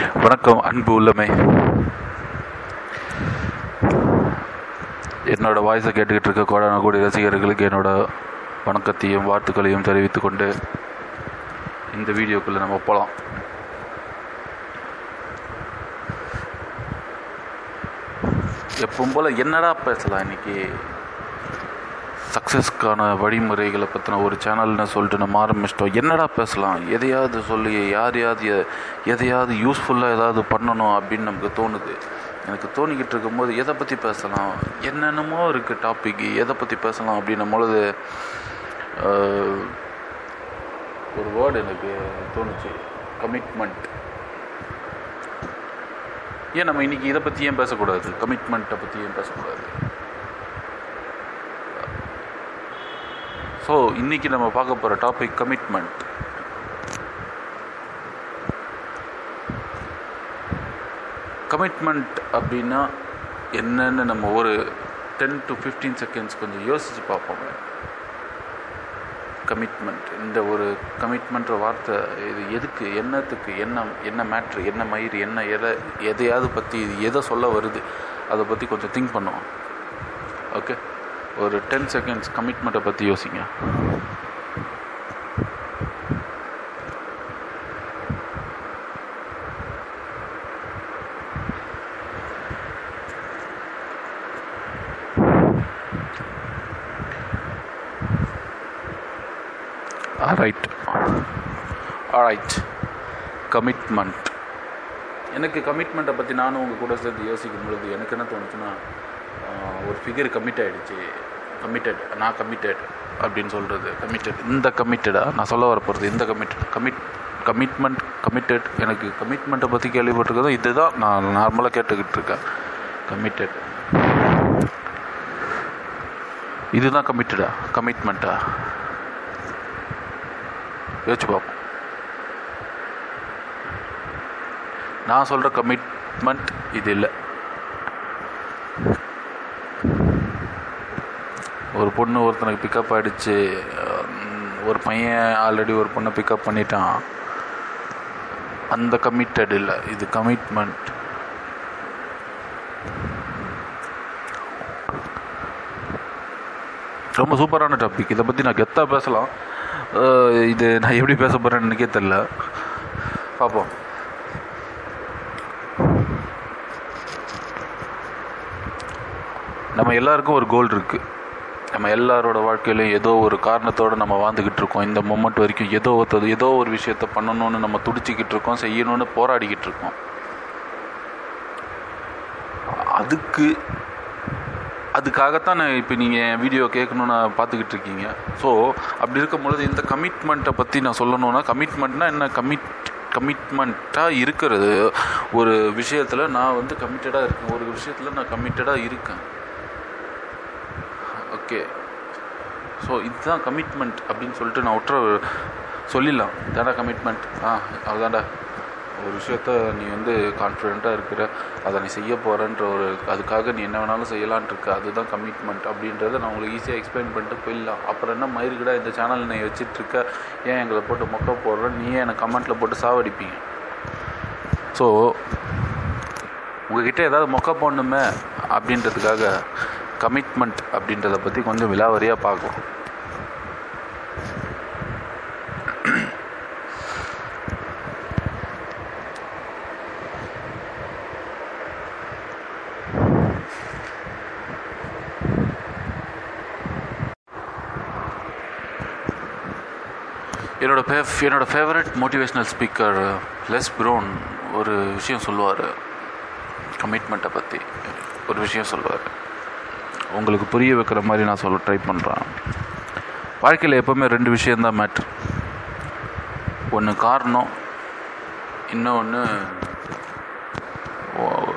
வணக்கம் அன்பு உள்ளமை. என்னோட வாய்ஸை கேட்டுக்கிட்டு இருக்க கோடான கோடி ரசிகர்களுக்கு என்னோட வணக்கத்தையும் வாழ்த்துக்களையும் தெரிவித்துக்கொண்டு இந்த வீடியோக்குள்ளே நம்ம போகலாம் எப்பவும் போல் என்னடா பேசலாம் இன்னைக்கு? சக்ஸஸ்க்கான வழிமுறைகளை பற்றின ஒரு சேனல்னு சொல்லிட்டு நம்ம ஆரம்பிச்சிட்டோம். என்னடா பேசலாம்? எதையாவது சொல்லி யாரையாவது எ- எதையாவது யூஸ்ஃபுல்லாக ஏதாவது பண்ணணும் அப்படின்னு நமக்கு தோணுது. எனக்கு தோணிக்கிட்டு இருக்கும்போது எதை பற்றி பேசலாம்? என்னென்னமோ இருக்குது டாபிக் எதை பற்றி பேசலாம் அப்படின்னும் பொழுது ஒரு வேர்டு எனக்கு தோணுச்சு. கமிட்மெண்ட் ஏன் நம்ம இன்னைக்கு இதை பற்றி ஏன் பேசக்கூடாது? கமிட்மெண்ட்டை பற்றி ஏன் பேசக்கூடாது? ஸோ இன்னைக்கு நம்ம பார்க்க போகிற டாபிக் கமிட்மெண்ட் கமிட்மெண்ட் அப்படின்னா என்னென்னு நம்ம ஒரு டென் டு ஃபிஃப்டீன் செகண்ட்ஸ் கொஞ்சம் யோசித்து பார்ப்போங்க கமிட்மெண்ட் இந்த ஒரு கமிட்மெண்ட்ற வார்த்தை இது எதுக்கு என்னத்துக்கு என்ன என்ன மேட்ரு என்ன மயிர் என்ன எதை எதையாவது பற்றி இது எதை சொல்ல வருது அதை பற்றி கொஞ்சம் திங்க் பண்ணுவோம். ஓகே ஒரு டென் செகண்ட்ஸ் கமிட்மெண்ட்டை பற்றி யோசிங்க. ரைட் ரைட் கமிட்மெண்ட் எனக்கு கமிட்மெண்ட்டை பற்றி நானும் உங்கள் கூட சேர்ந்து யோசிக்கும் பொழுது எனக்கு என்ன தோணுச்சுன்னா ஒரு ஃபிகர் கமிட் ஆகிடுச்சு கமிட்டட் நான் கமிட்டட் அப்படின்னு சொல்கிறது கமிட்டட் இந்த கமிட்டடாக நான் சொல்ல வர போகிறது இந்த கமிட்டட் கமிட் கமிட்மெண்ட் கமிட்டட் எனக்கு கமிட்மெண்ட்டை பற்றி கேள்விப்பட்டிருக்கதோ இதுதான் நான் நார்மலாக கேட்டுக்கிட்டு இருக்கேன். கமிட்டட் இதுதான் கமிட்டடா கமிட்மெண்ட்டா யோசிச்சு பார்ப்போம். நான் சொல்கிற கமிட்மெண்ட் இது இல்லை. ஒரு பொண்ணு ஒருத்தனுக்கு பிக்கப் ஆகிடுச்சு ஒரு பையன் ஆல்ரெடி ஒரு பொண்ணை பிக்கப் பண்ணிட்டான். அந்த கமிட்டட் இல்லை. இது கமிட்மெண்ட் ரொம்ப சூப்பரான டாபிக் இதை பற்றி நான் கெத்தாக பேசலாம். இது நான் எப்படி பேச போகிறேன்னு எனக்கே தெரில பார்ப்போம் நம்ம எல்லாருக்கும் ஒரு கோல் இருக்குது நம்ம எல்லாரோட வாழ்க்கையிலையும் ஏதோ ஒரு காரணத்தோடு நம்ம வாழ்ந்துக்கிட்டு இருக்கோம். இந்த மொமெண்ட் வரைக்கும் ஏதோ ஒருத்தது ஏதோ ஒரு விஷயத்த பண்ணணும்னு நம்ம துடிச்சிக்கிட்டு இருக்கோம் செய்யணும்னு போராடிக்கிட்டு இருக்கோம். அதுக்கு அதுக்காகத்தான் நான் இப்போ நீங்கள் வீடியோ கேட்கணும்னு பார்த்துக்கிட்டு இருக்கீங்க. ஸோ அப்படி இருக்கும் பொழுது இந்த கமிட்மெண்ட்டை பற்றி நான் சொல்லணும்னா கமிட்மெண்ட்னா என்ன? கமிட் கமிட்மெண்ட்டாக இருக்கிறது. ஒரு விஷயத்தில் நான் வந்து கமிட்டடாக இருக்கேன். ஒரு விஷயத்தில் நான் கமிட்டடாக இருக்கேன். ஓகே. ஸோ இதுதான் கமிட்மெண்ட் அப்படின்னு சொல்லிட்டு நான் ஒற்ற சொல்லிடலாம். தாண்டா கமிட்மெண்ட் ஆ அதுதான்டா ஒரு விஷயத்த நீ வந்து கான்ஃபிடெண்ட்டாக இருக்கிற அதை நீ செய்ய போகிறன்ற ஒரு அதுக்காக நீ என்ன வேணாலும் செய்யலான்ட்டு இருக்க. அதுதான் கமிட்மெண்ட் அப்படின்றத நான் உங்களுக்கு ஈஸியாக எக்ஸ்பிளைன் பண்ணிட்டு போயிடலாம். அப்புறம் என்ன மயிருக்கடா இந்த சேனல் நீ வச்சிட்ருக்க ஏன் எங்களை போட்டு மொக்க போடுற? நீ எனக்கு கமெண்ட்டில் போட்டு சாவடிப்பீங்க. ஸோ உங்ககிட்ட ஏதாவது மொக்க போடணுமே அப்படின்றதுக்காக கமிட்மெண்ட் அப்படின்றத பற்றி கொஞ்சம் விலாவரியாக பார்க்கலாம். என்னோட ஃபே என்னோட favourite motivational speaker Les Brown ஒரு விஷயம் சொல்லுவார். கமிட்மெண்ட்டை பற்றி ஒரு விஷயம் சொல்லுவார். உங்களுக்கு புரிய வைக்கிற மாதிரி நான் சொல்ல ட்ரை பண்ணுறேன் வாழ்க்கையில் எப்போவுமே ரெண்டு விஷயந்தான் மேட்ரு ஒன்று காரணம் இன்னொன்று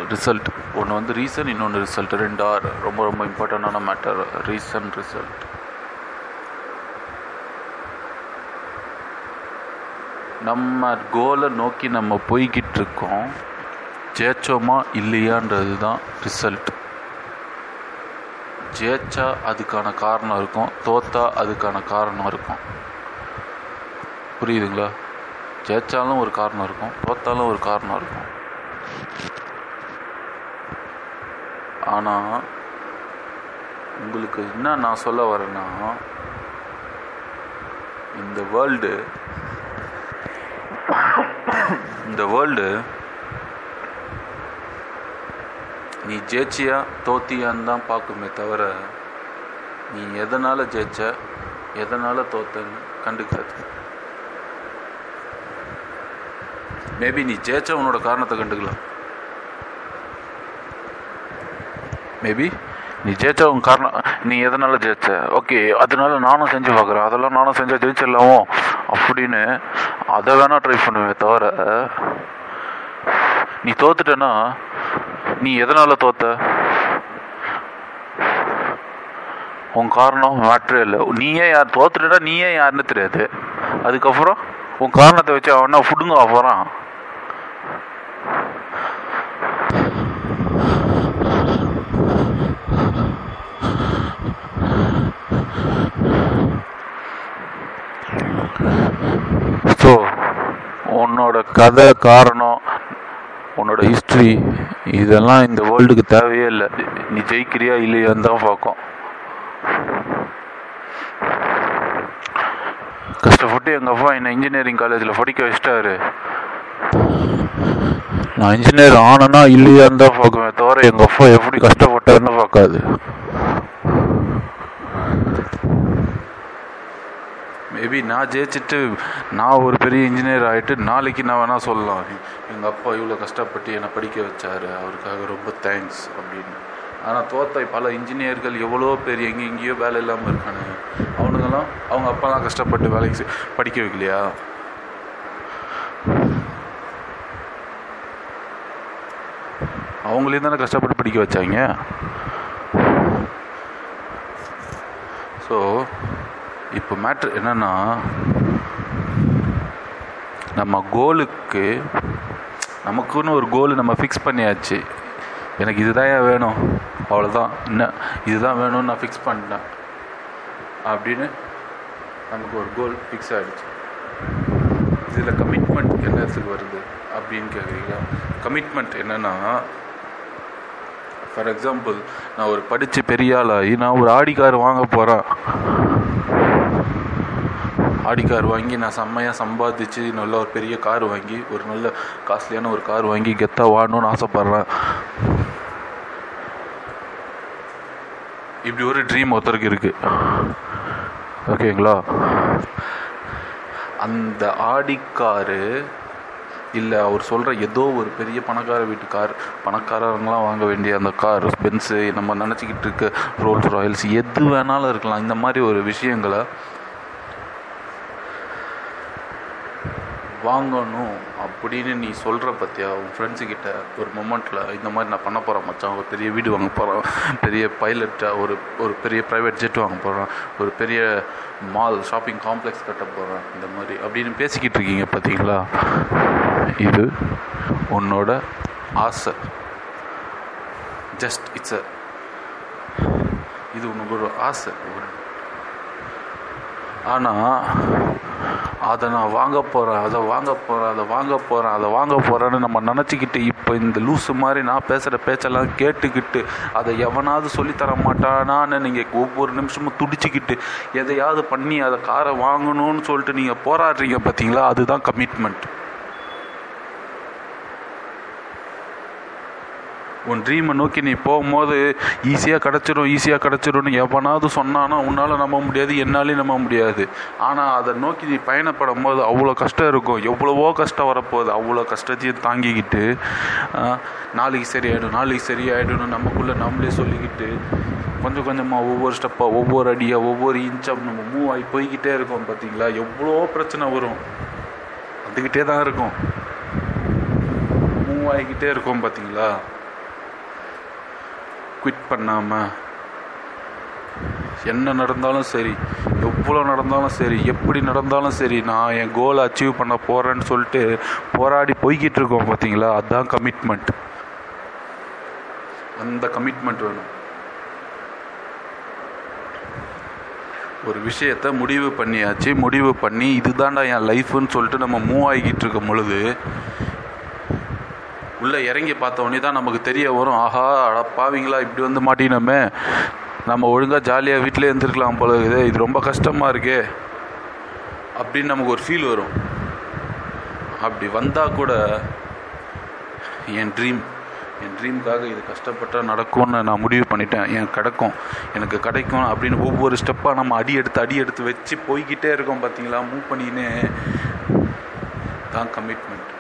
ரிசல்ட் ஒன்று வந்து ரீசன் இன்னொன்று ரிசல்ட் ரெண்டு ஆர் ரொம்ப ரொம்ப இம்பார்ட்டண்டான மேட்டர் ரீசன் ரிசல்ட் நம்ம கோலை நோக்கி நம்ம போய்கிட்டு இருக்கோம். ஜெயிச்சோமா இல்லையான்றது தான் ரிசல்ட் ஜெயிச்சா அதுக்கான காரணம் இருக்கும் தோத்தா அதுக்கான காரணம் இருக்கும். புரியுதுங்களா? ஜெயிச்சாலும் ஒரு காரணம் இருக்கும் தோத்தாலும் ஒரு காரணம் இருக்கும். ஆனால் உங்களுக்கு என்ன நான் சொல்ல வரேன்னா இந்த வேர்ல்டு இந்த வேர்ல்டு நீ ஜெயிச்சியா தோத்தியான்னு தான் பார்க்குமே தவிர நீ எதனால் ஜெயிச்ச எதனால் தோத்தன்னு கண்டுக்காது. மேபி நீ ஜெயிச்ச உன்னோட காரணத்தை கண்டுக்கலாம். மேபி நீ ஜெயிச்ச உன் காரணம் நீ எதனால் ஜெயிச்ச? ஓகே அதனால நானும் செஞ்சு பார்க்குறேன். அதெல்லாம் நானும் செஞ்சால் ஜெயிச்சிடலாமோ? அப்படின்னு அதை வேணால் ட்ரை பண்ணுவேன் தவிர நீ தோத்துட்டேன்னா நீ எதனால தோத்த? உன் காரணம் மேட்ரு இல்லை. நீயே யார்? தோத்துட்டா நீயே யாருன்னு தெரியாது. அதுக்கப்புறம் உன் காரணத்தை வச்சு அவனா ஃபுட்டுங்க போகிறான் ஸோ உன்னோட கதை காரணம் உன்னோட ஹிஸ்ட்ரி இதெல்லாம் இந்த வேர்ல்டுக்கு தேவையே இல்லை. நீ ஜெயிக்கிறியா இல்லையான்னு தான் பார்க்கும். கஷ்டப்பட்டு எங்கள் அப்பா என்னை இன்ஜினியரிங் காலேஜில் படிக்க வச்சிட்டாரு. நான் இன்ஜினியர் ஆனனா இல்லையான்னு தான் பார்க்குவேன் தவிர எங்கள் அப்பா எப்படி கஷ்டப்பட்டாருன்னு பார்க்காது. மேபி நான் ஜெயிச்சுட்டு நான் ஒரு பெரிய இன்ஜினியர் ஆகிட்டு நாளைக்கு நான் வேணால் சொல்லலாம். எங்கள் அப்பா இவ்வளோ கஷ்டப்பட்டு என்னை படிக்க வச்சார். அவருக்காக ரொம்ப தேங்க்ஸ் அப்படின்னு. ஆனால் தோத்த பல இன்ஜினியர்கள் எவ்வளோ பேர் எங்கே எங்கேயோ வேலை இல்லாமல் இருக்கானுங்க. அவனுங்கெல்லாம் அவங்க அப்பாலாம் கஷ்டப்பட்டு வேலைக்கு படிக்க வைக்கலையா? அவங்களையும் தானே கஷ்டப்பட்டு படிக்க வச்சாங்க? ஸோ இப்போ மேட்ரு என்னென்னா நம்ம கோலுக்கு நமக்குன்னு ஒரு கோல் நம்ம ஃபிக்ஸ் பண்ணியாச்சு. எனக்கு இதுதான் ஏன் வேணும். அவ்வளோதான் இன்னும் இதுதான் வேணும்னு நான் ஃபிக்ஸ் பண்ணிட்டேன். அப்படின்னு நமக்கு ஒரு கோல் ஃபிக்ஸ் ஆகிடுச்சு இதில் கமிட்மெண்ட் என்னத்துக்கு வருது அப்படின்னு கேட்குறீங்களா கமிட்மெண்ட் என்னென்னா ஃபார் எக்ஸாம்பிள் நான் ஒரு படித்து பெரிய ஆளாகி நான் ஒரு ஆடி கார் வாங்க போகிறேன் ஆடி கார் வாங்கி நான் செம்மையாக சம்பாதிச்சு நல்ல ஒரு பெரிய கார் வாங்கி ஒரு நல்ல காஸ்ட்லியான ஒரு கார் வாங்கி கெத்தாக வாடணும்னு ஆசைப்பட்றேன். இப்படி ஒரு ட்ரீம் ஒருத்தருக்கு இருக்குது ஓகேங்களா அந்த ஆடி காரு இல்லை அவர் சொல்கிற ஏதோ ஒரு பெரிய பணக்கார வீட்டு கார் பணக்காரங்களாம் வாங்க வேண்டிய அந்த கார் பென்ஸு நம்ம நினச்சிக்கிட்டு இருக்க ரோல்ஸ் ராயல்ஸ் எது வேணாலும் இருக்கலாம். இந்த மாதிரி ஒரு விஷயங்களை வாங்கணும் அப்படின்னு நீ சொல்கிற பற்றியா உன் ஃப்ரெண்ட்ஸுக்கிட்ட ஒரு மொமெண்ட்டில் இந்த மாதிரி நான் பண்ண போகிறேன் மச்சான் ஒரு பெரிய வீடு வாங்க போகிறேன் பெரிய பைலட்டை ஒரு ஒரு பெரிய ப்ரைவேட் ஜெட் வாங்க போகிறேன் ஒரு பெரிய மால் ஷாப்பிங் காம்ப்ளெக்ஸ் கட்ட போகிறேன் இந்த மாதிரி அப்படின்னு பேசிக்கிட்டு இருக்கீங்க பார்த்தீங்களா இது உன்னோட ஆசை. ஜஸ்ட் இட்ஸ் அ இது உனக்கு ஒரு ஆசை. ஒரு ஆனால் அதை நான் வாங்க போகிறேன் அதை வாங்க போகிறேன் அதை வாங்க போகிறேன் அதை வாங்க போகிறேன்னு நம்ம நினச்சிக்கிட்டு இப்போ இந்த லூஸு மாதிரி நான் பேசுகிற பேச்செல்லாம் கேட்டுக்கிட்டு அதை எவனாவது சொல்லித்தர மாட்டானான்னு நீங்கள் ஒவ்வொரு நிமிஷமும் துடிச்சிக்கிட்டு எதையாவது பண்ணி அதை காரை வாங்கணும்னு சொல்லிட்டு நீங்கள் போராடுறீங்க பார்த்தீங்களா அதுதான் கமிட்மெண்ட் உன் ட்ரீமை நோக்கி நீ போகும்போது ஈஸியாக கிடச்சிரும் ஈஸியாக கிடச்சிரும்னு எவனாவது சொன்னானா உன்னால் நம்ப முடியாது என்னாலையும் நம்ப முடியாது. ஆனால் அதை நோக்கி நீ பயணப்படும் போது அவ்வளோ கஷ்டம் இருக்கும். எவ்வளவோ கஷ்டம் வரப்போகுது. அவ்வளோ கஷ்டத்தையும் தாங்கிக்கிட்டு நாளைக்கு சரியாயிடும் நாளைக்கு சரியாயிடும்னு நமக்குள்ளே நம்மளே சொல்லிக்கிட்டு கொஞ்சம் கொஞ்சமாக ஒவ்வொரு ஸ்டெப்பாக ஒவ்வொரு அடியாக ஒவ்வொரு இன்ச்சாக நம்ம மூவ் ஆகி போய்கிட்டே இருக்கோம் பார்த்தீங்களா எவ்வளோ பிரச்சனை வரும். வந்துக்கிட்டே தான் இருக்கும். மூவ் ஆகிக்கிட்டே இருக்கோம் பார்த்தீங்களா குவிட் பண்ணாமல் என்ன நடந்தாலும் சரி எவ்வளோ நடந்தாலும் சரி எப்படி நடந்தாலும் சரி நான் என் கோலை அச்சீவ் பண்ண போகிறேன்னு சொல்லிட்டு போராடி போய்கிட்டு இருக்கோம் பார்த்தீங்களா அதுதான் கமிட்மெண்ட் அந்த கமிட்மெண்ட் வேணும். ஒரு விஷயத்த முடிவு பண்ணியாச்சு முடிவு பண்ணி இதுதான்டா என் லைஃப்னு சொல்லிட்டு நம்ம மூவ் ஆகிக்கிட்டு இருக்கும் பொழுது உள்ளே இறங்கி பார்த்த உடனே தான் நமக்கு தெரிய வரும் ஆஹா அட பாவிங்களா இப்படி வந்து மாட்டினோமே. நம்ம ஒழுங்காக ஜாலியாக வீட்டிலே இருந்திருக்கலாம் போல இது இது ரொம்ப கஷ்டமாக இருக்கே. அப்படின்னு நமக்கு ஒரு ஃபீல் வரும். அப்படி வந்தால் கூட என் ட்ரீம் என் ட்ரீமுக்காக இது கஷ்டப்பட்டால் நடக்கும்னு நான் முடிவு பண்ணிட்டேன். என் கிடைக்கும் எனக்கு கிடைக்கும் அப்படின்னு ஒவ்வொரு ஸ்டெப்பாக நம்ம அடி எடுத்து அடி எடுத்து வச்சு போய்கிட்டே இருக்கோம் பார்த்தீங்களா மூவ் பண்ணின்னு தான் கமிட்மெண்ட்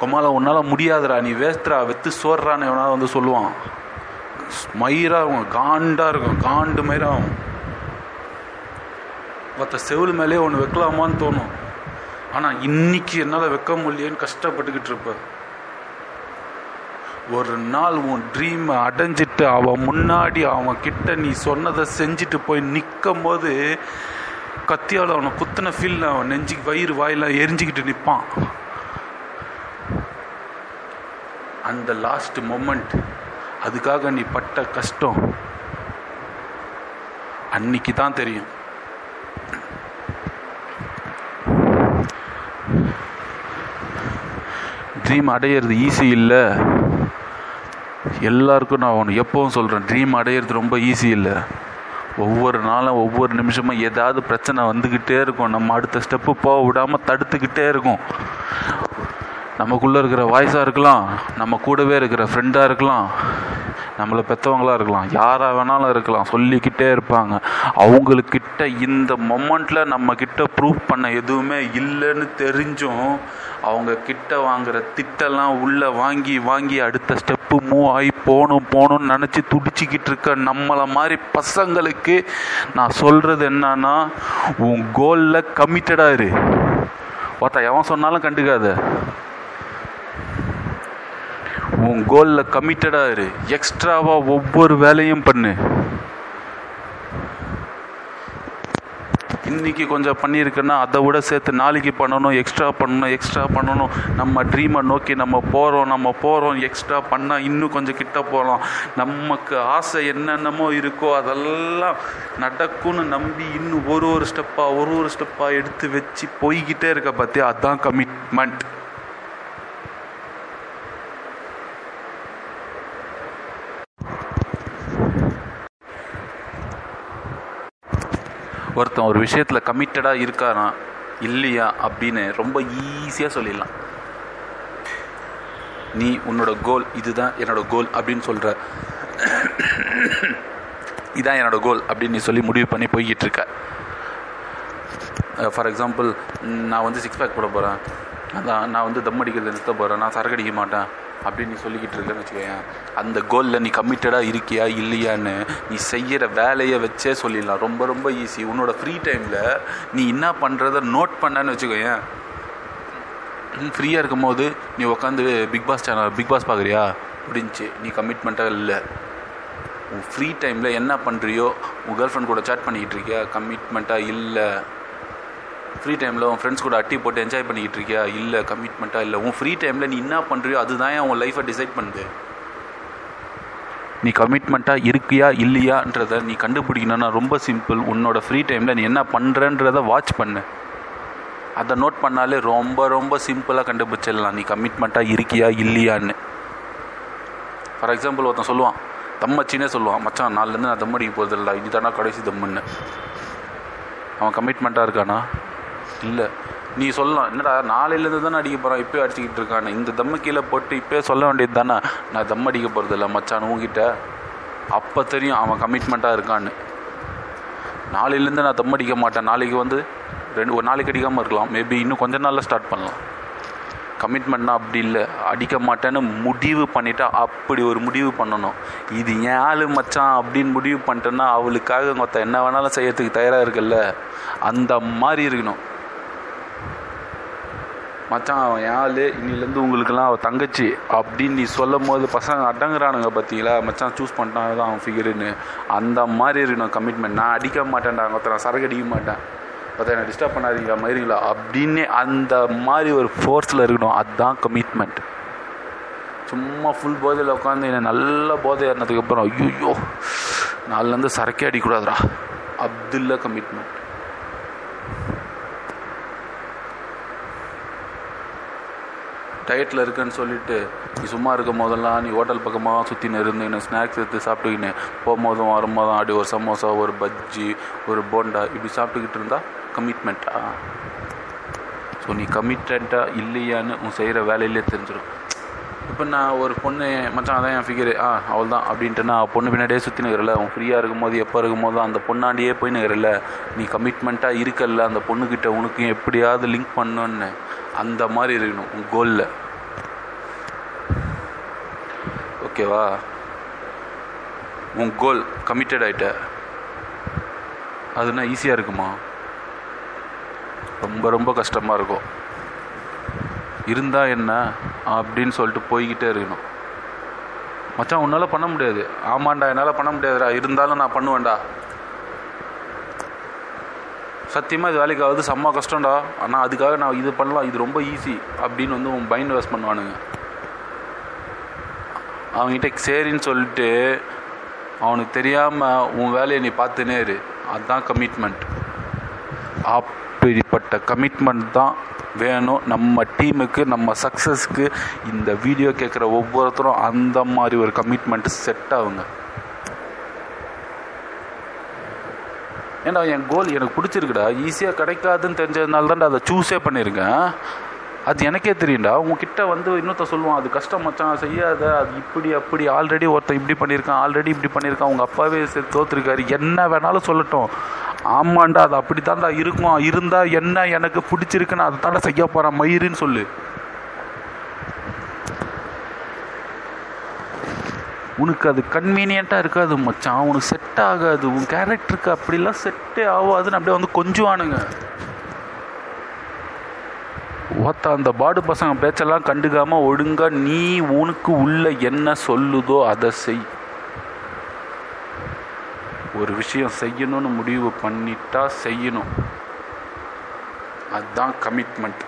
கொமாலா உன்னால் முடியாதுடா நீ வேஸ்ட்ரா வித்து சோர்றான்னு எவனால் வந்து சொல்லுவான். மயிராக இருக்கும் காண்டாக இருக்கும் காண்டு மயிராகும் மற்ற செவில் மேலே ஒன்று வைக்கலாமான்னு தோணும். ஆனால் இன்னைக்கு என்னால் வைக்க முடியலன்னு கஷ்டப்பட்டுக்கிட்டு இருப்ப. ஒரு நாள் உன் ட்ரீமை அடைஞ்சிட்டு அவன் முன்னாடி அவன் கிட்ட நீ சொன்னதை செஞ்சுட்டு போய் நிற்கும் போது கத்தியால் அவனை குத்தின ஃபீல் அவன் நெஞ்சு வயிறு வாயிலாம் எரிஞ்சுக்கிட்டு நிற்பான் அந்த லாஸ்ட் மொமெண்ட் அதுக்காக நீ பட்ட கஷ்டம் அன்னைக்கு தான் தெரியும். ட்ரீம் அடையிறது ஈஸி இல்லை. எல்லாருக்கும் நான் ஒன்று எப்பவும் சொல்கிறேன் ட்ரீம் அடையிறது ரொம்ப ஈஸி இல்லை. ஒவ்வொரு நாளும் ஒவ்வொரு நிமிஷமும் ஏதாவது பிரச்சனை வந்துக்கிட்டே இருக்கும். நம்ம அடுத்த ஸ்டெப்பு போக விடாமல் தடுத்துக்கிட்டே இருக்கும். நமக்குள்ளே இருக்கிற வாய்ஸாக இருக்கலாம் நம்ம கூடவே இருக்கிற ஃப்ரெண்டாக இருக்கலாம் நம்மளை பெற்றவங்களாக இருக்கலாம் யாராக வேணாலும் இருக்கலாம் சொல்லிக்கிட்டே இருப்பாங்க. அவங்களுக்கிட்ட இந்த மொமெண்ட்டில் நம்ம கிட்ட ப்ரூவ் பண்ண எதுவுமே இல்லைன்னு தெரிஞ்சும் அவங்க கிட்ட வாங்குற திட்டெல்லாம் உள்ளே வாங்கி வாங்கி அடுத்த ஸ்டெப்பு மூவ் ஆகி போகணும் போகணும்னு நினச்சி துடிச்சிக்கிட்டு இருக்க நம்மளை மாதிரி பசங்களுக்கு நான் சொல்கிறது என்னன்னா உன் கோலில் கமிட்டடாக இரு. ஒருத்த எவன் சொன்னாலும் கண்டுக்காத. உன் கோலில் கமிட்டடாக இரு. எக்ஸ்ட்ராவாக ஒவ்வொரு வேலையும் பண்ணு. இன்னைக்கு கொஞ்சம் பண்ணியிருக்கேன்னா அதை விட சேர்த்து நாளைக்கு பண்ணணும் எக்ஸ்ட்ரா பண்ணணும் எக்ஸ்ட்ரா பண்ணணும். நம்ம ட்ரீமை நோக்கி நம்ம போகிறோம் நம்ம போகிறோம் எக்ஸ்ட்ரா பண்ணால் இன்னும் கொஞ்சம் கிட்ட போகலாம். நமக்கு ஆசை என்னென்னமோ இருக்கோ அதெல்லாம் நடக்கும்னு நம்பி இன்னும் ஒரு ஒரு ஸ்டெப்பாக ஒரு ஒரு ஸ்டெப்பாக எடுத்து வச்சு போய்கிட்டே இருக்க பார்த்தியா அதுதான் கமிட்மெண்ட் ஒருத்தன் ஒரு விஷயத்தில் கமிட்டடாக இருக்கானா? இல்லையா? அப்படின்னு ரொம்ப ஈஸியாக சொல்லிடலாம். நீ உன்னோட கோல் இதுதான் என்னோட கோல் அப்படின்னு சொல்கிற இதான் என்னோட கோல் அப்படின்னு நீ சொல்லி முடிவு பண்ணி போய்கிட்டு இருக்க. ஃபார் எக்ஸாம்பிள் நான் வந்து சிக்ஸ் பேக் போட போகிறேன் அதான் நான் வந்து தம் அடிக்கிறது நிறுத்த போகிறேன் நான் சரக்கு அடிக்க மாட்டேன். அப்படின்னு நீ சொல்லிக்கிட்டு இருக்கேன்னு வச்சுக்கோயேன். அந்த கோலில் நீ கம்மிட்டடாக இருக்கியா இல்லையான்னு நீ செய்கிற வேலையை வச்சே சொல்லிடலாம். ரொம்ப ரொம்ப ஈஸி உன்னோட ஃப்ரீ டைமில் நீ என்ன பண்ணுறத நோட் பண்ணான்னு வச்சுக்கோயேன். ஃப்ரீயாக இருக்கும் போது நீ உட்காந்து Bigg Boss channel Bigg Boss பார்க்குறியா? அப்படின்ச்சு நீ கமிட்மெண்ட்டாக இல்லை. உன் ஃப்ரீ டைமில் என்ன பண்ணுறியோ உன் கேர்ள் ஃப்ரெண்ட் கூட சேட் பண்ணிக்கிட்டு இருக்கியா? கமிட்மெண்ட்டாக இல்லை. ஃப்ரீ டைமில் உன் ஃப்ரெண்ட்ஸ் கூட அட்டி போட்டு என்ஜாய் பண்ணிக்கிட்டு இருக்கியா? இல்லை கமிட்மெண்ட்டாக இல்லை உன் ஃப்ரீ டைமில் நீ என்ன பண்ணுறியோ அதுதான் உன் லைஃப்பை டிசைட் பண்ணுது? நீ கமிட்மெண்ட்டாக இருக்கியா இல்லையான்றதை நீ கண்டுபிடிக்கணும்னா ரொம்ப சிம்பிள் உன்னோட ஃப்ரீ டைமில் நீ என்ன பண்ணுறன்றத வாட்ச் பண்ணு. அதை நோட் பண்ணாலே ரொம்ப ரொம்ப சிம்பிளாக கண்டுபிடிச்சிடலாம். நீ கமிட்மெண்ட்டாக இருக்கியா இல்லையான்னு. ஃபார் எக்ஸாம்பிள் ஒருத்தன் சொல்லுவான் தம்மச்சினே சொல்லுவான் மச்சான் நாலுலேருந்து நான் தம் அடிக்க போகிறது இதுதானா கடைசி தம்முன்னு. அவன் கமிட்மெண்ட்டாக இருக்கானா? இல்லை. நீ சொல்லலாம். என்னடா நாளையிலேருந்து தானே அடிக்க போகிறான் இப்போ அடிச்சுக்கிட்டு இருக்கானு இந்த தம்மை கீழே போட்டு இப்போயே சொல்ல வேண்டியது தானே நான் தம் அடிக்க போகிறது இல்லை மச்சான் உங்ககிட்ட அப்போ தெரியும் அவன் கமிட்மெண்ட்டாக இருக்கான்னு. நாளையிலேருந்து நான் தம் அடிக்க மாட்டேன். நாளைக்கு வந்து ரெண்டு ஒரு நாளைக்கு அடிக்காமல் இருக்கலாம். மேபி இன்னும் கொஞ்ச நாளில் ஸ்டார்ட் பண்ணலாம். கமிட்மெண்ட்னா அப்படி இல்லை. அடிக்க மாட்டேன்னு முடிவு பண்ணிட்டா அப்படி ஒரு முடிவு பண்ணணும். இது ஏன் ஆள் மச்சான் அப்படின்னு முடிவு பண்ணிட்டேன்னா அவளுக்காக மொத்த என்ன வேணாலும் செய்யறதுக்கு தயாராக இருக்குல்ல. அந்த மாதிரி இருக்கணும். மச்சான் அவன் என் ஆளு. இன்னிலேருந்து உங்களுக்கெல்லாம் அவள் தங்கச்சி அப்படின்னு நீ சொல்லும் போது பசங்க அடங்குறானுங்க பார்த்தீங்களா மச்சான் சூஸ் பண்ணிட்டான் தான் அவன் ஃபிகருன்னு அந்த மாதிரி இருக்கணும் கமிட்மெண்ட் நான் அடிக்க மாட்டேன்டா ஒருத்தர் நான் சரக்கு அடிக்க மாட்டேன். பார்த்தா என்ன டிஸ்டர்ப் பண்ணாதீங்களா மாதிரிங்களா அப்படின்னு அந்த மாதிரி ஒரு ஃபோர்ஸில் இருக்கணும். அதுதான் கமிட்மெண்ட் சும்மா ஃபுல் போதையில் உட்காந்து என்னை நல்ல போதை ஏறினதுக்கப்புறம் ஐயோ நாலுலேருந்து சரக்கே அடிக்கூடாதுடா அப்துல்ல கமிட்மெண்ட் டயட்டில் இருக்கேன்னு சொல்லிட்டு நீ சும்மா இருக்கும் போதெல்லாம் நீ ஹோட்டல் பக்கமாக சுற்றின்னு இருந்துன்னு ஸ்நாக்ஸ் எடுத்து சாப்பிட்டுக்கின்னு போகும்போதும் வரும்போதும் அப்படி ஒரு சமோசா ஒரு பஜ்ஜி ஒரு போண்டா இப்படி சாப்பிட்டுக்கிட்டு இருந்தால் கமிட்மெண்ட்டா ஸோ நீ கமிட்டண்ட்டாக இல்லையான்னு உன் செய்கிற வேலையிலே தெரிஞ்சிடும் இப்போ நான் ஒரு பொண்ணு மச்சான் அதான் என் ஃபிகரு ஆ அவள் தான் அப்படின்ட்டு நான் பொண்ணு பின்னாடியே சுற்றி நிற்கிறல உன் ஃப்ரீயாக இருக்கும்போது எப்போ இருக்கும்போது அந்த பொண்ணாண்டியே போய் நிற்கிறல நீ கமிட்மெண்ட்டாக இருக்கல்ல அந்த பொண்ணுக்கிட்ட உனக்கு எப்படியாவது லிங்க் பண்ணுன்னு அந்த மாதிரி இருக்கணும் உன் கோலில் ஓகேவா உன் கோல் கமிட்டட் ஆகிட்ட அதுனா ஈஸியாக இருக்குமா? ரொம்ப ரொம்ப கஷ்டமாக இருக்கும். இருந்தால் என்ன? அப்படின்னு சொல்லிட்டு போய்கிட்டே இருக்கணும். மச்சான் உன்னால் பண்ண முடியாது. ஆமாண்டா என்னால் பண்ண முடியாதுடா. இருந்தாலும் நான் பண்ணுவேன்டா. சத்தியமாக இது வேலைக்கு ஆகுது செம்ம கஷ்டம்டா. ஆனால் அதுக்காக நான் இது பண்ணலாம் இது ரொம்ப ஈஸி அப்படின்னு வந்து உன் மைண்ட் வாஷ் பண்ணுவானுங்க. அவங்ககிட்ட சரின்னு சொல்லிட்டு அவனுக்கு தெரியாமல் உன் வேலையை நீ பார்த்துனே இரு. அதுதான் கமிட்மெண்ட் அப்படிப்பட்ட கமிட்மெண்ட் தான் வேணும் நம்ம டீமுக்கு நம்ம சக்ஸஸ்க்கு இந்த வீடியோ கேட்குற ஒவ்வொருத்தரும் அந்த மாதிரி ஒரு கமிட்மெண்ட் செட் ஆகுங்க. ஏன்னா என் கோல் எனக்கு பிடிச்சிருக்குடா? ஈஸியாக கிடைக்காதுன்னு தெரிஞ்சதுனால அதை சூஸே பண்ணியிருக்கேன். அது எனக்கே தெரியும்டா. உங்ககிட்ட வந்து இன்னொருத்த சொல்லுவான் அது கஷ்டம் மச்சான் செய்யாத. அது இப்படி அப்படி. ஆல்ரெடி ஒருத்தன் இப்படி பண்ணியிருக்கான் ஆல்ரெடி இப்படி பண்ணியிருக்கான். உங்கள் அப்பாவே சரி தோத்துருக்காரு. என்ன வேணாலும் சொல்லட்டும். ஆமாண்டா அது அப்படி தான்டா இருக்கும். இருந்தால் என்ன எனக்கு பிடிச்சிருக்குன்னு அதை தாண்டா செய்ய போகிறான் மயிருன்னு சொல்லு. உனக்கு அது கன்வீனியண்ட்டாக இருக்காது மச்சான். உனக்கு செட் ஆகாது. உன் கேரக்டருக்கு அப்படிலாம் செட்டே ஆகாதுன்னு அப்படியே வந்து கொஞ்சுவானுங்க. ஓத்த அந்த பாடு பசங்க பேச்செல்லாம் கண்டுக்காமல் ஒழுங்கா நீ உனக்கு உள்ள என்ன சொல்லுதோ அதை செய். ஒரு விஷயம் செய்யணும்னு முடிவு பண்ணிட்டா செய்யணும். அதுதான் கமிட்மெண்ட்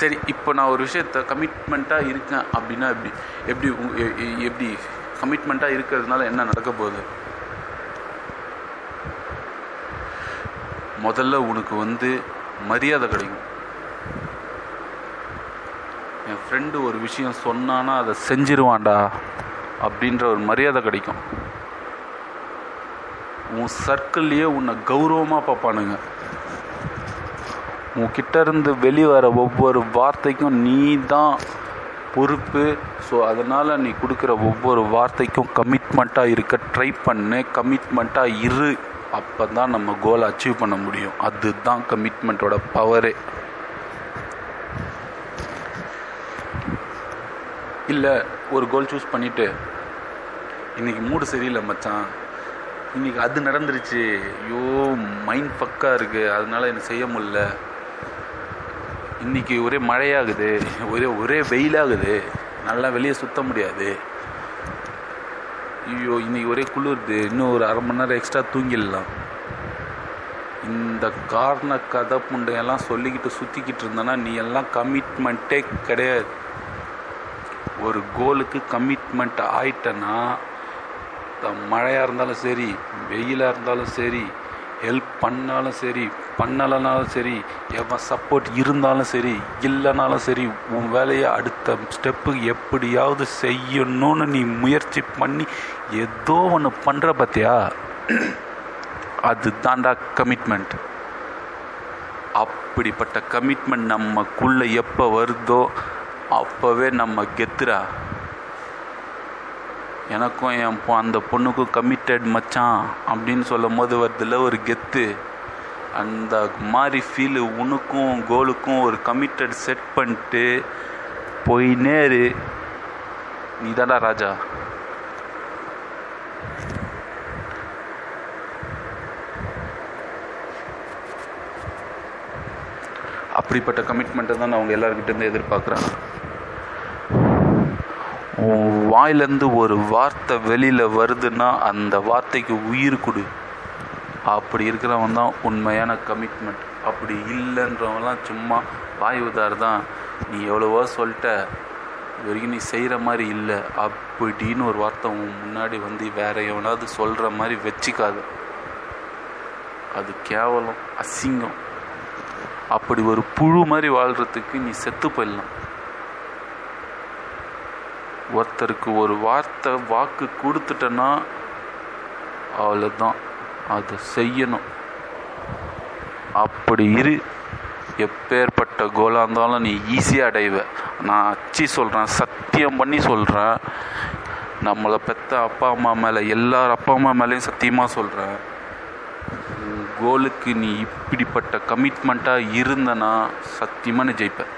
சரி இப்போ நான் ஒரு விஷயத்த கமிட்மெண்ட்டாக இருக்கேன் அப்படின்னா எப்படி? எப்படி உ- எ- எப்படி கமிட்மெண்ட்டாக இருக்கிறதுனால என்ன நடக்க போகுது? முதல்ல உனக்கு வந்து மரியாதை கிடைக்கும். என் ஃப்ரெண்டு ஒரு விஷயம் சொன்னான்னா அதை செஞ்சிருவான்டா அப்படின்ற ஒரு மரியாதை கிடைக்கும். உன் சர்க்கிள்லேயே உன்னை கௌரவமாக பார்ப்பானுங்க. உன்கிட்ட இருந்து வெளிவர ஒவ்வொரு வார்த்தைக்கும் நீ தான் பொறுப்பு. ஸோ அதனால் நீ கொடுக்குற ஒவ்வொரு வார்த்தைக்கும் கமிட்மெண்ட்டாக இருக்க ட்ரை பண்ணு. கமிட்மெண்ட்டாக இரு. அப்போ தான் நம்ம கோலை அச்சீவ் பண்ண முடியும். அதுதான் கமிட்மெண்ட்டோட பவரே இல்லை ஒரு கோல் சூஸ் பண்ணிவிட்டு இன்றைக்கி மூடு சரியில்லை மச்சான். இன்னைக்கு அது நடந்துருச்சு. ஐயோ மைண்ட் பக்கா இருக்குது அதனால் எனக்கு செய்ய முடியல? இன்னைக்கு ஒரே மழையாகுது ஒரே ஒரே வெயிலாகுது. நல்லா வெளியே சுத்த முடியாது. ஐயோ இன்னைக்கு ஒரே குளிருது. இன்னும் ஒரு அரை மணி நேரம் எக்ஸ்ட்ரா தூங்கிடலாம். இந்த காரண கதை புண்டையெல்லாம் சொல்லிக்கிட்டு சுற்றிக்கிட்டு இருந்தனா நீ எல்லாம் கமிட்மெண்ட்டே கிடையாது. ஒரு கோலுக்கு கமிட்மெண்ட் ஆயிட்டனா மழையாக இருந்தாலும் சரி வெயிலாக இருந்தாலும் சரி ஹெல்ப் பண்ணாலும் சரி பண்ணலைனாலும் சரி எவன் சப்போர்ட் இருந்தாலும் சரி இல்லைனாலும் சரி உன் வேலையை அடுத்த ஸ்டெப்பு எப்படியாவது செய்யணும்னு நீ முயற்சி பண்ணி ஏதோ ஒன்று பண்ணுற பார்த்தியா அது தாண்டா கமிட்மெண்ட் அப்படிப்பட்ட கமிட்மெண்ட் நமக்குள்ளே எப்போ வருதோ அப்போவே நம்ம கெத்துரா எனக்கும் என் அந்த பொண்ணுக்கும் கமிட்டட் மச்சான் அப்படின்னு சொல்லும் போது வருதுல ஒரு கெத்து. அந்த மாதிரி ஃபீலு உனக்கும் கோலுக்கும் ஒரு கமிட்டட் செட் பண்ணிட்டு போய் நேரு. நீ தாடா ராஜா. அப்படிப்பட்ட கமிட்மெண்ட்டை தான் நான் அவங்க எல்லாருக்கிட்டேருந்து எதிர்பார்க்குறேன் உன் வாயிலேருந்து ஒரு வார்த்தை வெளியில் வருதுன்னா அந்த வார்த்தைக்கு உயிர் கொடு. அப்படி இருக்கிறவன் தான் உண்மையான கமிட்மெண்ட் அப்படி இல்லைன்றவெல்லாம் சும்மா வாய் உதார் தான் நீ எவ்வளவோ சொல்லிட்ட இது வரைக்கும் நீ செய்கிற மாதிரி இல்லை. அப்படின்னு ஒரு வார்த்தை உன் முன்னாடி வந்து வேற எவனாவது சொல்கிற மாதிரி வச்சுக்காது. அது கேவலம் அசிங்கம். அப்படி ஒரு புழு மாதிரி வாழ்கிறதுக்கு நீ செத்து போயிடலாம். ஒருத்தருக்கு ஒரு வார்த்தை வாக்கு கொடுத்துட்டனா அவ்வளோதான் அதை செய்யணும். அப்படி இரு. எப்பேற்பட்ட கோலாக இருந்தாலும் நீ ஈஸியாக அடைவ. நான் அச்சி சொல்கிறேன் சத்தியம் பண்ணி சொல்கிறேன் நம்மளை பெற்ற அப்பா அம்மா மேலே எல்லார் அப்பா அம்மா மேலேயும் சத்தியமாக சொல்கிறேன் கோலுக்கு நீ இப்படிப்பட்ட கமிட்மெண்ட்டாக இருந்தனா சத்தியமாக நீ ஜெயிப்பேன்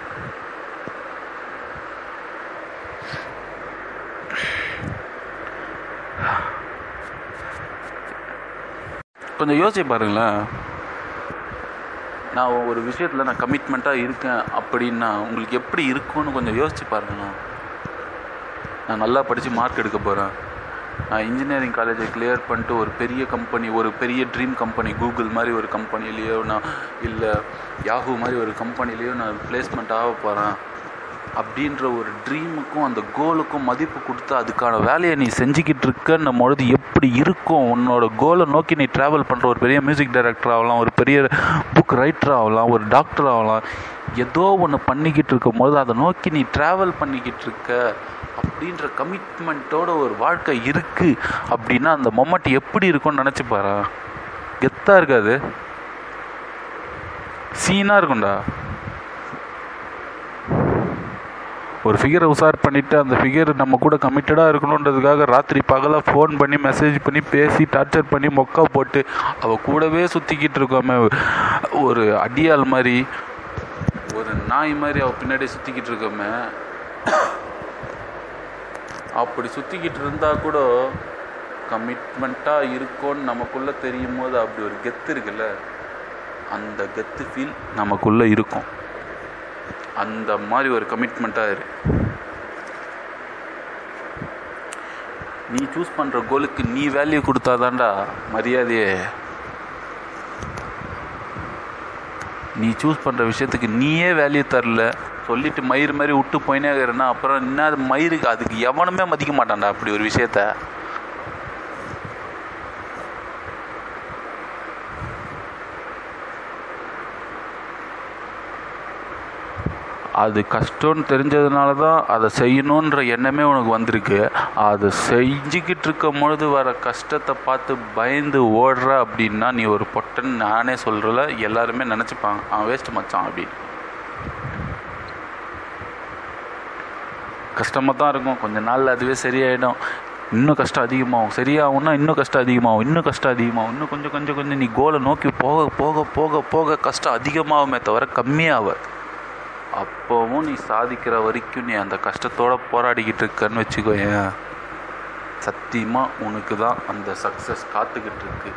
கொஞ்சம் யோசிச்சு பாருங்களேன். நான் ஒரு விஷயத்தில் நான் கமிட்மெண்ட்டாக இருக்கேன் அப்படின்னா உங்களுக்கு எப்படி இருக்கும்னு கொஞ்சம் யோசிச்சு பாருங்கண்ணா. நான் நல்லா படித்து மார்க் எடுக்க போகிறேன் நான் இன்ஜினியரிங் காலேஜை கிளியர் பண்ணிட்டு ஒரு பெரிய கம்பெனி ஒரு பெரிய ட்ரீம் கம்பெனி கூகுள் மாதிரி ஒரு கம்பெனிலேயோ நான் இல்லை யாஹூ மாதிரி ஒரு கம்பெனிலேயோ நான் பிளேஸ்மெண்ட் ஆக போகிறேன் அப்படின்ற ஒரு ட்ரீமுக்கும் அந்த கோலுக்கும் மதிப்பு கொடுத்து அதுக்கான வேலையை நீ செஞ்சுக்கிட்டு இருக்கன்னும் பொழுது எப்படி இருக்கும்? உன்னோட கோலை நோக்கி நீ ட்ராவல் பண்ணுற ஒரு பெரிய மியூசிக் டைரக்டர் ஆகலாம் ஒரு பெரிய புக் ரைட்டர் ஆகலாம் ஒரு டாக்டர் ஆகலாம். ஏதோ ஒன்று பண்ணிக்கிட்டு இருக்கும் போது அதை நோக்கி நீ ட்ராவல் பண்ணிக்கிட்டு இருக்க அப்படின்ற கமிட்மெண்ட்டோட ஒரு வாழ்க்கை இருக்குது அப்படின்னா அந்த மொமெண்ட் எப்படி இருக்கும்னு நினச்சி பாரு கெத்தாக இருக்காது. சீனாக இருக்கும்டா. ஒரு ஃபிகரை உசார் பண்ணிவிட்டு அந்த ஃபிகர் நம்ம கூட கமிட்டடாக இருக்கணுன்றதுக்காக ராத்திரி பகலாக ஃபோன் பண்ணி மெசேஜ் பண்ணி பேசி டார்ச்சர் பண்ணி மொக்கா போட்டு அவள் கூடவே சுற்றிக்கிட்டு இருக்கோமே ஒரு அடியால் மாதிரி ஒரு நாய் மாதிரி அவள் பின்னாடி சுற்றிக்கிட்டு இருக்கோமே. அப்படி சுற்றிக்கிட்டு இருந்தால் கூட கமிட்மெண்ட்டாக இருக்கோன்னு நமக்குள்ளே தெரியும் போது அப்படி ஒரு கெத்து இருக்குல்ல? அந்த கெத்து ஃபீல் நமக்குள்ளே இருக்கும். அந்த மாதிரி ஒரு கமிட்மெண்ட்டாக இரு. நீ சூஸ் பண்ணுற கோலுக்கு நீ வேல்யூ கொடுத்தாதான்டா மரியாதையே. நீ சூஸ் பண்ணுற விஷயத்துக்கு நீயே வேல்யூ தரல. சொல்லிட்டு மயிறு மாதிரி விட்டு போயினே இருக்கிறேன்னா அப்புறம் என்ன மயிருக்கு அதுக்கு எவனுமே மதிக்க மாட்டான்டா அப்படி ஒரு விஷயத்த. அது கஷ்டம்னு தெரிஞ்சதுனால தான் அதை செய்யணுன்ற எண்ணமே உனக்கு வந்திருக்கு. அதை செஞ்சுக்கிட்டு இருக்கும் பொழுது வர கஷ்டத்தை பார்த்து பயந்து ஓடுற அப்படின்னா நீ ஒரு பொட்டன் நானே சொல்கிறல எல்லாருமே நினச்சிப்பாங்க அவன் வேஸ்ட் மச்சான் அப்படின்னு. கஷ்டமாக தான் இருக்கும். கொஞ்ச நாளில் அதுவே சரியாயிடும். இன்னும் கஷ்டம் அதிகமாகும். சரியாகும்னா இன்னும் கஷ்டம் அதிகமாகும். இன்னும் கஷ்டம் அதிகமாகும். இன்னும் கொஞ்சம் கொஞ்சம் கொஞ்சம் நீ கோலை நோக்கி போக போக போக போக கஷ்டம் அதிகமாகுமே தவிர கம்மியாகாது. அப்போவும் நீ சாதிக்கிற வரைக்கும் நீ அந்த கஷ்டத்தோடு போராடிக்கிட்டு இருக்கன்னு வச்சுக்கோயேன். சத்தியமாக உனக்கு தான் அந்த சக்ஸஸ் காத்துக்கிட்டு இருக்கு.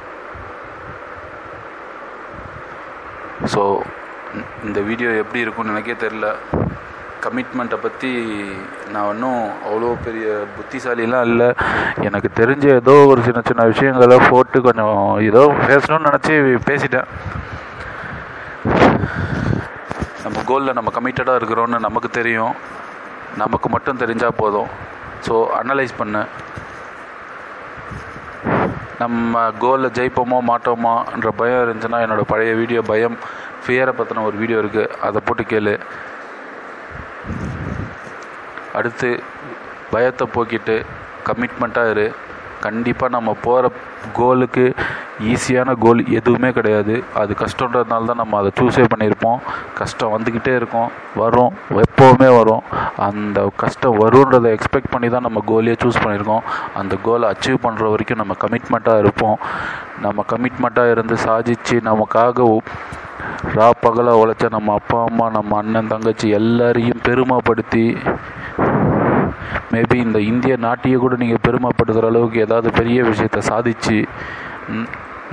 ஸோ இந்த வீடியோ எப்படி இருக்கும்னு எனக்கே தெரில கமிட்மெண்ட்டை பற்றி நான் இன்னும் அவ்வளோ பெரிய புத்திசாலிலாம் இல்லை. எனக்கு தெரிஞ்ச ஏதோ ஒரு சின்ன சின்ன விஷயங்களை போட்டு கொஞ்சம் ஏதோ பேசணும்னு நினச்சி பேசிட்டேன். நம்ம கோலில் நம்ம கமிட்டடாக இருக்கிறோன்னு நமக்கு தெரியும். நமக்கு மட்டும் தெரிஞ்சால் போதும். ஸோ அனலைஸ் பண்ணு. நம்ம கோலில் ஜெயிப்போமோ மாட்டோமான்ற பயம் இருந்துச்சுன்னா என்னோடய பழைய வீடியோ பயம் ஃபியரை பற்றின ஒரு வீடியோ இருக்குது அதை போட்டு கேளு. அடுத்து பயத்தை போக்கிட்டு கமிட்மெண்ட்டாக இரு. கண்டிப்பாக நம்ம போகிற கோலுக்கு ஈஸியான கோல் எதுவுமே கிடையாது. அது கஷ்டன்றதுனால தான் நம்ம அதை சூஸே பண்ணியிருப்போம். கஷ்டம் வந்துக்கிட்டே இருக்கும். வரும். எப்போவுமே வரும். அந்த கஷ்டம் வருன்றதை எக்ஸ்பெக்ட் பண்ணி தான் நம்ம கோலையே சூஸ் பண்ணியிருக்கோம். அந்த கோலை அச்சீவ் பண்ணுற வரைக்கும் நம்ம கமிட்மெண்ட்டாக இருப்போம். நம்ம கமிட்மெண்ட்டாக இருந்து சாதித்து நமக்காக ரா பகலாக உழைச்ச நம்ம அப்பா அம்மா நம்ம அண்ணன் தங்கச்சி எல்லாரையும் பெருமைப்படுத்தி மேபி இந்த இந்திய நாட்டையே கூட நீங்கள் பெருமைப்படுத்துகிற அளவுக்கு ஏதாவது பெரிய விஷயத்த சாதித்து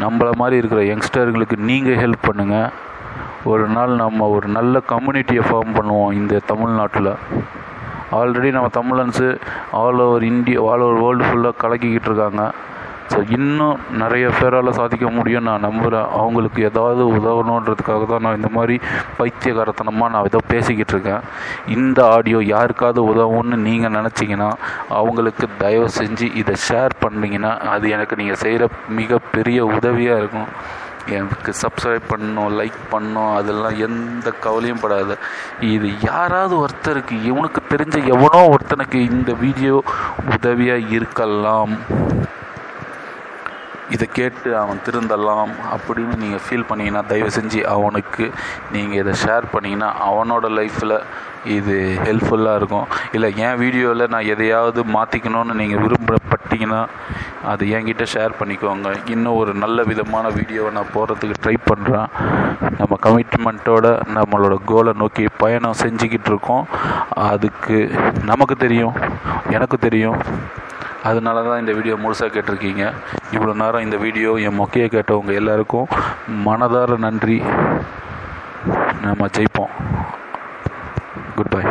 நம்மளை மாதிரி இருக்கிற யங்ஸ்டர்களுக்கு நீங்கள் ஹெல்ப் பண்ணுங்கள் ஒரு நாள் நம்ம ஒரு நல்ல கம்யூனிட்டியை ஃபார்ம் பண்ணுவோம் இந்த தமிழ்நாட்டில். ஆல்ரெடி நம்ம தமிழன்ஸு all over India all over world ஃபுல்லாக கலக்கிக்கிட்டு இருக்காங்க. ஸோ இன்னும் நிறைய பேரால் சாதிக்க முடியும் நான் நம்புகிறேன் அவங்களுக்கு ஏதாவது உதவணுன்றதுக்காக தான் நான் இந்த மாதிரி பைத்தியகாரத்தனமாக நான் ஏதோ பேசிக்கிட்டு இருக்கேன். இந்த ஆடியோ யாருக்காவது உதவும்னு நீங்கள் நினச்சிங்கன்னா அவங்களுக்கு தயவு செஞ்சு இதை ஷேர் பண்ணிங்கன்னா அது எனக்கு நீங்கள் செய்கிற மிகப்பெரிய உதவியாக இருக்கும். எனக்கு சப்ஸ்கிரைப் பண்ணணும் லைக் பண்ணணும் அதெல்லாம் எந்த கவலையும் படாது. இது யாராவது ஒருத்தருக்கு இவனுக்கு தெரிஞ்ச எவனோ ஒருத்தனுக்கு இந்த வீடியோ உதவியாக இருக்கலாம். இதை கேட்டு அவன் திருந்தலாம் அப்படின்னு நீங்கள் ஃபீல் பண்ணீங்கன்னா தயவு செஞ்சு அவனுக்கு நீங்கள் இதை ஷேர் பண்ணிங்கன்னா அவனோட லைஃப்பில் இது ஹெல்ப்ஃபுல்லாக இருக்கும். இல்லை என் வீடியோவில் நான் எதையாவது மாற்றிக்கணும்னு நீங்கள் விரும்பப்பட்டீங்கன்னா அது என்கிட்ட ஷேர் பண்ணிக்கோங்க. இன்னும் ஒரு நல்ல விதமான வீடியோவை நான் போடுறதுக்கு ட்ரை பண்ணுறேன் நம்ம கமிட்மெண்ட்டோட நம்மளோட கோலை நோக்கி பயணம் செஞ்சுக்கிட்டு இருக்கோம். அதுக்கு நமக்கு தெரியும் எனக்கு தெரியும். அதனால தான் இந்த வீடியோ முழுசாக கேட்டிருக்கீங்க. இவ்வளோ நேரம் இந்த வீடியோ என் மொக்கையை கேட்டவங்க எல்லாருக்கும் மனதார நன்றி. நம்ம ஜெயிப்போம். Good bye